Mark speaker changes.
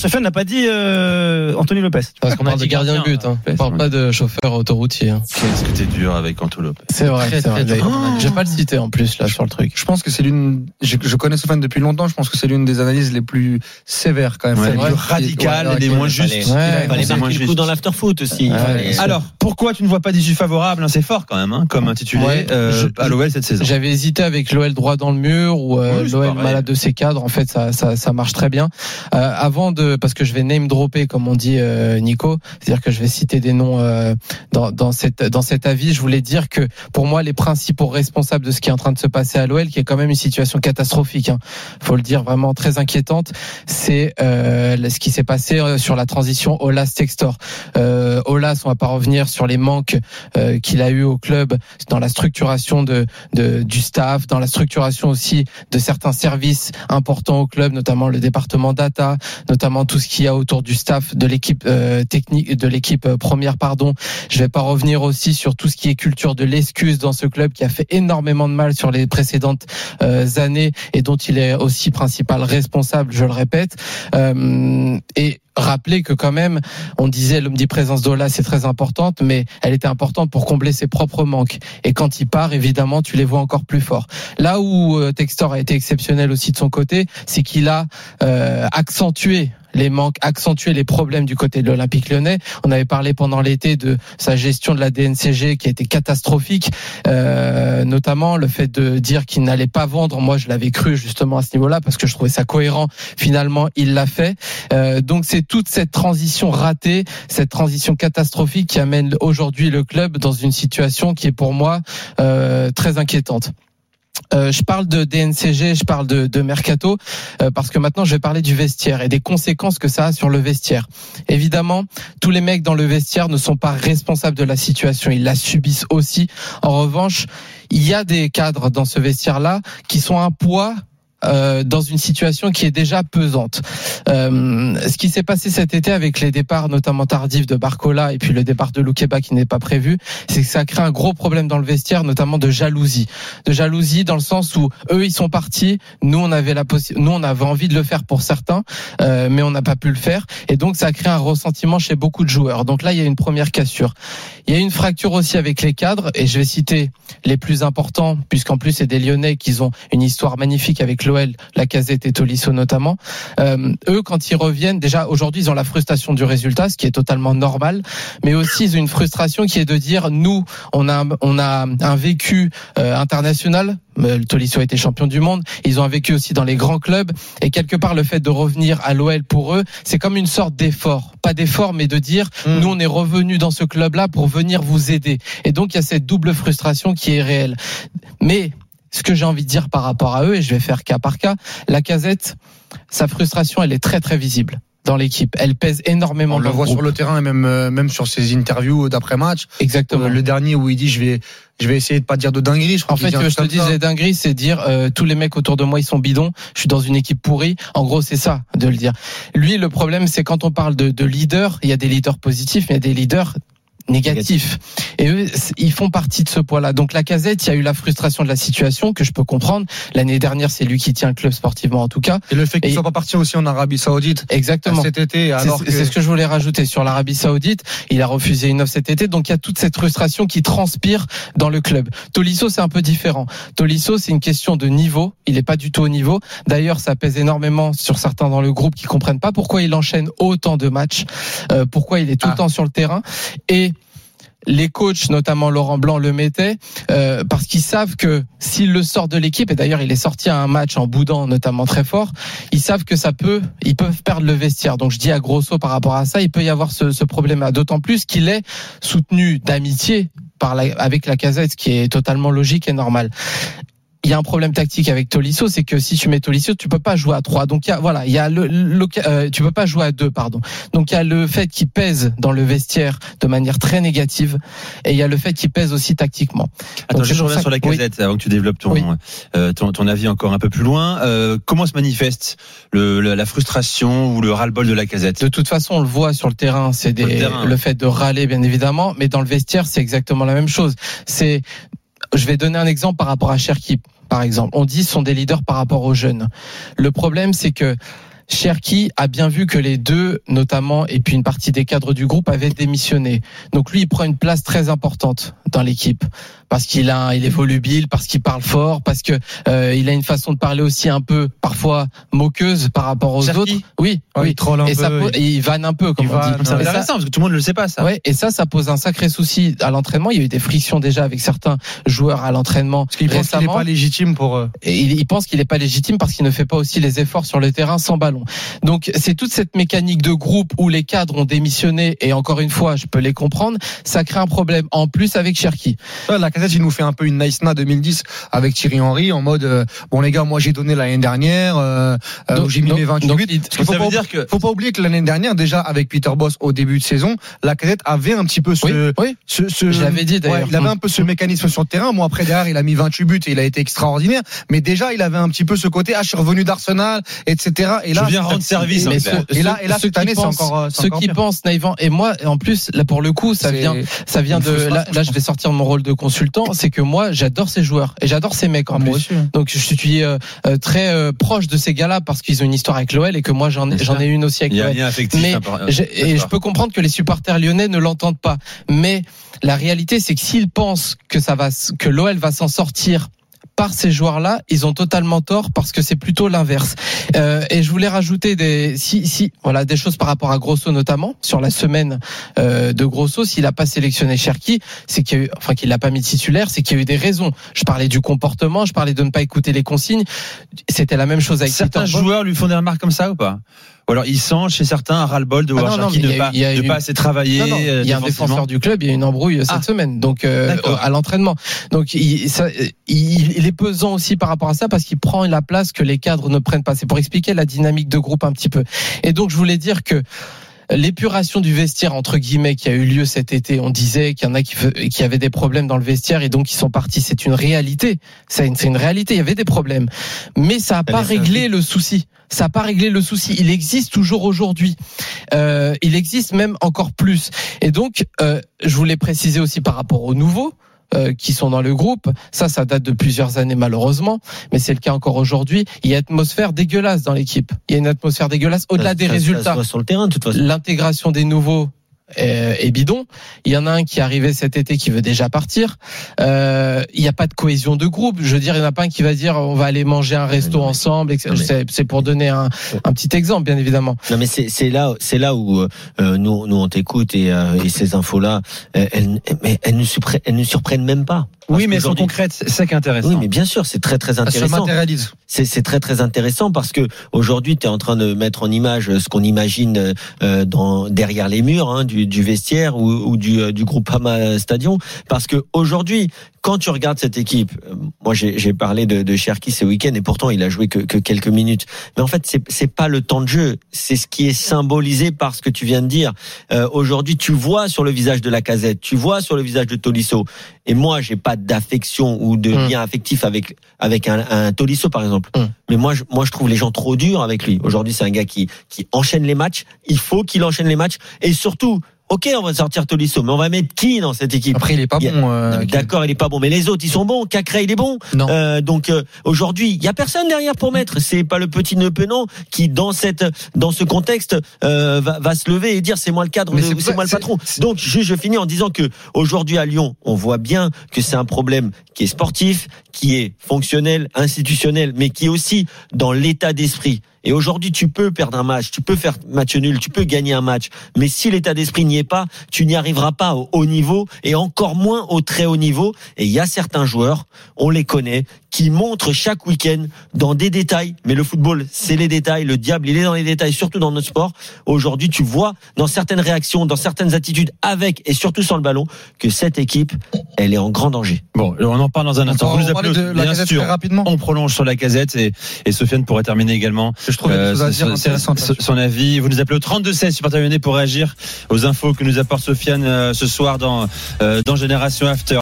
Speaker 1: Stéphane n'a pas dit euh, Anthony Lopez.
Speaker 2: Parce qu'on parle de gardien de but, hein. on parle pas de chauffeur autoroutier. Hein.
Speaker 3: Qu'est-ce que t'es dur avec Anthony Lopez
Speaker 2: C'est vrai,
Speaker 1: Très,
Speaker 2: c'est vrai.
Speaker 1: très dur.
Speaker 2: Je vais pas le citer en plus là sur le truc.
Speaker 4: Je pense que c'est l'une. Je, je connais Stéphane depuis longtemps. Je pense que c'est l'une des analyses les plus sévères quand même.
Speaker 3: Ouais,
Speaker 4: vrai.
Speaker 3: plus radicales
Speaker 4: Ouais,
Speaker 3: et moins justes.
Speaker 2: Ouais,
Speaker 1: Fallait marquer le coup dans l'after-foot aussi. Alors, pourquoi tu ne vois pas d'issue favorable hein, C'est fort.
Speaker 3: Quand même, hein, comme intitulé euh, à l'OL cette saison?
Speaker 2: J'avais hésité avec l'OL droit dans le mur ou euh, l'OL malade de ses cadres. En fait, ça, ça, ça marche très bien. Euh, avant de, parce que je vais name dropper comme on dit euh, Nico, c'est-à-dire que je vais citer des noms euh, dans, dans cette dans cet avis. Je voulais dire que pour moi, les principaux responsables de ce qui est en train de se passer à l'OL, qui est quand même une situation catastrophique, hein, faut le dire vraiment très inquiétante, c'est euh, ce qui s'est passé euh, sur la transition Olas Textor. Euh, Olas, on va pas revenir sur les manques euh, qu'il a eu au club dans la structuration de, de du staff, dans la structuration aussi de certains services importants au club, notamment le département data, notamment tout ce qu'il y a autour du staff de l'équipe euh, technique, de l'équipe euh, première, pardon. Je vais pas revenir aussi sur tout ce qui est culture de l'excuse dans ce club qui a fait énormément de mal sur les précédentes euh, années et dont il est aussi principal responsable, je le répète. Euh, et rappeler que quand même, on disait l'omniprésence d'Ola c'est très importante, mais elle était importante pour combler ses propres manques. Et quand il part, évidemment, tu les vois encore plus forts. Là où euh, Textor a été exceptionnel aussi de son côté, c'est qu'il a euh, accentué les manques, accentué les problèmes du côté de l'Olympique lyonnais. On avait parlé pendant l'été de sa gestion de la DNCG qui a été catastrophique, euh, notamment le fait de dire qu'il n'allait pas vendre. Moi, je l'avais cru justement à ce niveau-là parce que je trouvais ça cohérent. Finalement, il l'a fait. Euh, donc, c'est toute cette transition ratée, cette transition catastrophique qui amène aujourd'hui le club dans une situation qui est pour moi euh, très inquiétante. Euh, je parle de DNCG, je parle de, mercato, euh, parce que maintenant je vais parler du vestiaire et des conséquences que ça a sur le vestiaire. Évidemment, tous les mecs dans le vestiaire ne sont pas responsables de la situation, ils la subissent aussi. En revanche, il y a des cadres dans ce vestiaire-là qui sont un poids euh, dans une situation qui est déjà pesante. Euh, ce qui s'est passé cet été avec les départs notamment tardifs de Barcola et puis le départ de Loukeba qui n'est pas prévu, c'est que ça a créé un gros problème dans le vestiaire, notamment de jalousie. De jalousie dans le sens où eux ils sont partis, nous on avait la nous on avait envie de le faire pour certains, euh, mais on n'a pas pu le faire et donc ça a créé un ressentiment chez beaucoup de joueurs. Donc là il y a une première cassure. Il y a une fracture aussi avec les cadres et je vais citer les plus importants puisqu'en plus c'est des Lyonnais qui ont une histoire magnifique avec l'OL, la Casette et Tolisso notamment. Euh, eux, quand ils reviennent, déjà aujourd'hui, ils ont la frustration du résultat, ce qui est totalement normal, mais aussi ils ont une frustration qui est de dire nous, on a on a un vécu euh, international. euh, Tolisso a été champion du monde. Ils ont un vécu aussi dans les grands clubs. Et quelque part, le fait de revenir à l'OL pour eux, c'est comme une sorte d'effort. Pas d'effort, mais de dire, nous, on est revenu dans ce club-là pour venir vous aider. Et donc, il y a cette double frustration qui est réelle. Mais ce que j'ai envie de dire par rapport à eux, et je vais faire cas par cas, la casette, sa frustration, elle est très très visible dans l'équipe. Elle pèse énormément
Speaker 4: On le voit
Speaker 2: groupe.
Speaker 4: sur le terrain et même euh, même sur ses interviews d'après match.
Speaker 2: Exactement.
Speaker 4: Euh, le dernier où il dit je vais je vais essayer de pas dire de dinguerie. Je crois
Speaker 2: En fait, que je te
Speaker 4: ça.
Speaker 2: les dingueries, c'est dire euh, tous les mecs autour de moi ils sont bidons. Je suis dans une équipe pourrie. En gros, c'est ça de le dire. Lui, le problème, c'est quand on parle de, de leaders, il y a des leaders positifs, mais il y a des leaders négatifs. Et eux, ils font partie de ce poids-là. Donc la casette, il y a eu la frustration de la situation que je peux comprendre. L'année dernière, c'est lui qui tient le club sportivement en tout cas.
Speaker 4: Et le fait qu'il soit pas parti aussi en Arabie Saoudite
Speaker 2: Exactement.
Speaker 4: cet été, alors
Speaker 2: c'est
Speaker 4: que
Speaker 2: ce que je voulais rajouter sur l'Arabie Saoudite. Il a refusé une offre cet été, donc il y a toute cette frustration qui transpire dans le club. Tolisso, c'est un peu différent. Tolisso, c'est une question de niveau. Il n'est pas du tout au niveau. D'ailleurs, ça pèse énormément sur certains dans le groupe qui comprennent pas pourquoi il enchaîne autant de matchs, euh, pourquoi il est tout
Speaker 4: Ah.
Speaker 2: le temps sur le terrain et les coachs, notamment Laurent Blanc, le mettaient euh, parce qu'ils savent que s'il le sort de l'équipe, et d'ailleurs il est sorti à un match en boudant notamment très fort, ils savent que ça peut, ils peuvent perdre le vestiaire. Donc je dis à Grosso par rapport à ça, il peut y avoir ce, ce problème-là. D'autant plus qu'il est soutenu d'amitié par avec la casette, ce qui est totalement logique et normal. Il y a un problème tactique avec Tolisso, c'est que si tu mets Tolisso, tu peux pas jouer à 3. Donc il y a, voilà, il y a le, le- euh, tu peux pas jouer à 2, pardon. Donc il y a le fait qu'il pèse dans le vestiaire de manière très négative, et il y a le fait qu'il pèse aussi tactiquement.
Speaker 3: Attends, je reviens sur la
Speaker 2: oui.
Speaker 3: casette avant que tu développes ton,
Speaker 2: Oui.
Speaker 3: euh, ton, ton avis encore un peu plus loin. Euh, comment se manifeste le, le- la frustration ou le ras-le-bol de la casette?
Speaker 2: De toute façon, on le voit sur le terrain, c'est
Speaker 3: le
Speaker 2: le fait de râler, bien évidemment, mais dans le vestiaire, c'est exactement la même chose. C'est, je vais donner un exemple par rapport à Cherki, par exemple. On dit sont des leaders par rapport aux jeunes. Le problème, c'est que Cherki a bien vu que les deux, notamment, et puis une partie des cadres du groupe avaient démissionné. Donc lui, il prend une place très importante dans l'équipe parce qu'il a, il est volubile, parce qu'il parle fort, parce que euh, il a une façon de parler aussi un peu, parfois moqueuse par rapport aux
Speaker 3: Cherki
Speaker 2: autres. Oui,
Speaker 1: Ouais,
Speaker 2: oui.
Speaker 1: il troll un
Speaker 2: et
Speaker 1: peu,
Speaker 2: ça
Speaker 1: il-
Speaker 2: vanne un peu, comme
Speaker 1: il
Speaker 2: on
Speaker 1: vanne,
Speaker 2: dit.
Speaker 3: C'est
Speaker 2: ça-
Speaker 3: parce que tout le monde ne le sait pas ça.
Speaker 2: Ouais, et ça, ça pose un sacré souci à l'entraînement. Il y a eu des frictions déjà avec certains joueurs à l'entraînement
Speaker 4: Parce qu'il pense qu'il n'est pas légitime pour. euh,
Speaker 2: Et il, il pense qu'il n'est pas légitime parce qu'il ne fait pas aussi les efforts sur le terrain sans ballon. Donc c'est toute cette mécanique de groupe où les cadres ont démissionné et encore une fois, je peux les comprendre. Ça crée un problème en plus avec Cherki.
Speaker 4: Ouais, La casette, il nous fait un peu une Nice Na 2010 avec Thierry Henry en mode euh, bon les gars, moi j'ai donné l'année dernière, euh, euh,
Speaker 2: Donc-
Speaker 4: j'ai mis
Speaker 2: donc-
Speaker 4: mes 28.
Speaker 2: donc, il-
Speaker 4: faut
Speaker 3: ça
Speaker 4: pas
Speaker 3: veut dire que
Speaker 4: faut pas oublier que l'année dernière, déjà avec Peter Boss au début de saison, la casette avait un petit peu ce,
Speaker 2: Oui, oui.
Speaker 4: ce, ce-
Speaker 2: Je l'avais dit,
Speaker 4: ouais,
Speaker 2: d'ailleurs.
Speaker 4: il avait un peu ce mécanisme sur le terrain. Moi après derrière, il a mis 28 buts et il a été extraordinaire. Mais déjà, il avait un petit peu ce côté, ah, je suis revenu d'Arsenal, etc. Et là,
Speaker 3: rendre service.
Speaker 2: Mais.
Speaker 4: Et là- et là,
Speaker 2: ceux
Speaker 4: cette
Speaker 2: qui
Speaker 4: année, c'est encore,
Speaker 2: ceux
Speaker 4: encore
Speaker 2: qui
Speaker 4: pire.
Speaker 2: pensent naïvement et moi en plus là pour le coup ça vient ça vient de là,
Speaker 4: je
Speaker 2: vais sortir de mon rôle de consultant c'est que moi j'adore ces joueurs et j'adore ces mecs en
Speaker 4: Ah, moi
Speaker 2: plus
Speaker 4: aussi, hein.
Speaker 2: donc je suis euh, euh, très euh, proche de ces gars-là parce qu'ils ont une histoire avec l'OL et que moi j'en ai j'en ai une aussi avec
Speaker 3: Il y a un
Speaker 2: l'OL. Mais et je peux comprendre que les supporters lyonnais ne l'entendent pas. Mais la réalité, c'est que s'ils pensent que ça va, que l'OL va s'en sortir par ces joueurs-là, ils ont totalement tort parce que c'est plutôt l'inverse. Euh, et je voulais rajouter des, si, si, voilà, des choses par rapport à Grosso notamment sur la semaine euh, de Grosso. S'il a pas sélectionné Cherki, c'est qu'il y a eu, enfin qu'il l'a pas mis titulaire, c'est qu'il y a eu des raisons. Je parlais du comportement, je parlais de ne pas écouter les consignes. C'était la même chose avec
Speaker 3: Certains
Speaker 2: Peter
Speaker 3: joueurs lui font des remarques comme ça ou pas? Ou alors ils sentent chez certains un ras-le-bol de
Speaker 2: Ah
Speaker 3: voir
Speaker 2: il
Speaker 3: ne pas,
Speaker 2: eu- il
Speaker 3: de assez travailler.
Speaker 2: Non, non,
Speaker 3: euh,
Speaker 2: il y a un défenseur du club, il y a une embrouille euh, cette
Speaker 3: Ah.
Speaker 2: semaine, donc euh, à l'entraînement. Donc il, ça, il, il est pesant aussi par rapport à ça parce qu'il prend la place que les cadres ne prennent pas. C'est pour expliquer la dynamique de groupe un petit peu. Et donc je voulais dire que l'épuration du vestiaire entre guillemets qui a eu lieu cet été, on disait qu'il y en a qui, avaient des problèmes dans le vestiaire et donc ils sont partis. C'est une réalité. C'est une, réalité. Il y avait des problèmes, mais ça n'a pas
Speaker 3: laisse un
Speaker 2: réglé le souci. Ça n'a pas réglé le souci. Il existe toujours aujourd'hui. Euh, il existe même encore plus. Et donc, euh, je voulais préciser aussi par rapport aux nouveaux euh, qui sont dans le groupe. Ça, ça date de plusieurs années malheureusement, mais c'est le cas encore aujourd'hui. Il y a une atmosphère dégueulasse dans l'équipe. Il y a une atmosphère dégueulasse au-delà des
Speaker 5: ça-
Speaker 2: résultats.
Speaker 5: voit sur le terrain, de toute façon.
Speaker 2: L'intégration des nouveaux est, est bidon. Il y en a un qui est arrivé cet été qui veut déjà partir. Euh, il n'y a pas de cohésion de groupe. Je veux dire, il n'y en a pas un qui va dire on va aller manger un resto
Speaker 5: Non,
Speaker 2: ensemble. C'est pour donner un, un petit exemple, bien évidemment.
Speaker 5: Non, mais c'est là, c'est là où euh, nous, nous on t'écoute et, euh, et ces infos-là, euh, elles, elles nous elles nous surprennent même pas.
Speaker 3: Oui, mais elles sont concrètes. C'est ça qui est intéressant.
Speaker 5: Oui, mais bien sûr, c'est très très
Speaker 4: Ça se
Speaker 5: intéressant.
Speaker 4: matérialise.
Speaker 5: C'est très très intéressant parce que aujourd'hui, tu es en train de mettre en image ce qu'on imagine euh, dans derrière les murs hein, du, du vestiaire ou, ou du, euh, du Groupama Stadion. Parce que aujourd'hui, quand tu regardes cette équipe, euh, moi j'ai parlé de, de Cherki ce week-end et pourtant il a joué que, que quelques minutes. Mais en fait, c'est c'est pas le temps de jeu, c'est ce qui est symbolisé par ce que tu viens de dire. Euh, aujourd'hui, tu vois sur le visage de la casette, tu vois sur le visage de Tolisso. Et moi, j'ai pas d'affection ou de
Speaker 2: Mm.
Speaker 5: lien affectif avec avec un, un Tolisso par exemple.
Speaker 2: Mm.
Speaker 5: Mais moi, je, moi, je trouve les gens trop durs avec lui. Aujourd'hui, c'est un gars qui qui enchaîne les matchs. Il faut qu'il enchaîne les matchs et surtout. Ok, on va sortir Tolisso, mais on va mettre qui dans cette équipe
Speaker 4: Après, il est pas bon. euh,
Speaker 5: D'accord, il est pas bon, mais les autres, ils sont bons. Cacré, il est bon.
Speaker 4: Non.
Speaker 5: Euh, donc euh, aujourd'hui, il y a personne derrière pour mettre. C'est pas le petit Nepenon qui, dans cette, dans ce contexte, euh, va, va se lever et dire c'est moi le cadre,
Speaker 4: c'est
Speaker 5: moi le patron. Donc juste, je finis en disant que aujourd'hui à Lyon, on voit bien que c'est un problème qui est sportif, qui est fonctionnel, institutionnel, mais qui est aussi dans l'état d'esprit. Et aujourd'hui, tu peux perdre un match, tu peux faire match nul, tu peux gagner un match. Mais si l'état d'esprit n'y est pas, tu n'y arriveras pas au haut niveau et encore moins au très haut niveau. Et il y a certains joueurs, on les connaît, qui montre chaque week-end dans des détails. Mais le football, c'est les détails. Le diable, il est dans les détails, surtout dans notre sport. Aujourd'hui, tu vois dans certaines réactions, dans certaines attitudes, avec et surtout sans le ballon, que cette équipe, elle est en grand danger.
Speaker 3: Bon, on en parle dans un
Speaker 4: On
Speaker 3: instant. Vous
Speaker 4: de la
Speaker 3: bien sûr.
Speaker 4: rapidement.
Speaker 3: On prolonge sur la casette et, et Sofiane pourrait terminer également
Speaker 4: Je trouvais des
Speaker 3: euh,
Speaker 4: à dire
Speaker 3: son-
Speaker 4: intéressantes.
Speaker 3: son, avis. Vous nous appelez au 32 16 supporter lyonnais pour réagir aux infos que nous apporte Sofiane euh, ce soir dans euh, dans Génération After.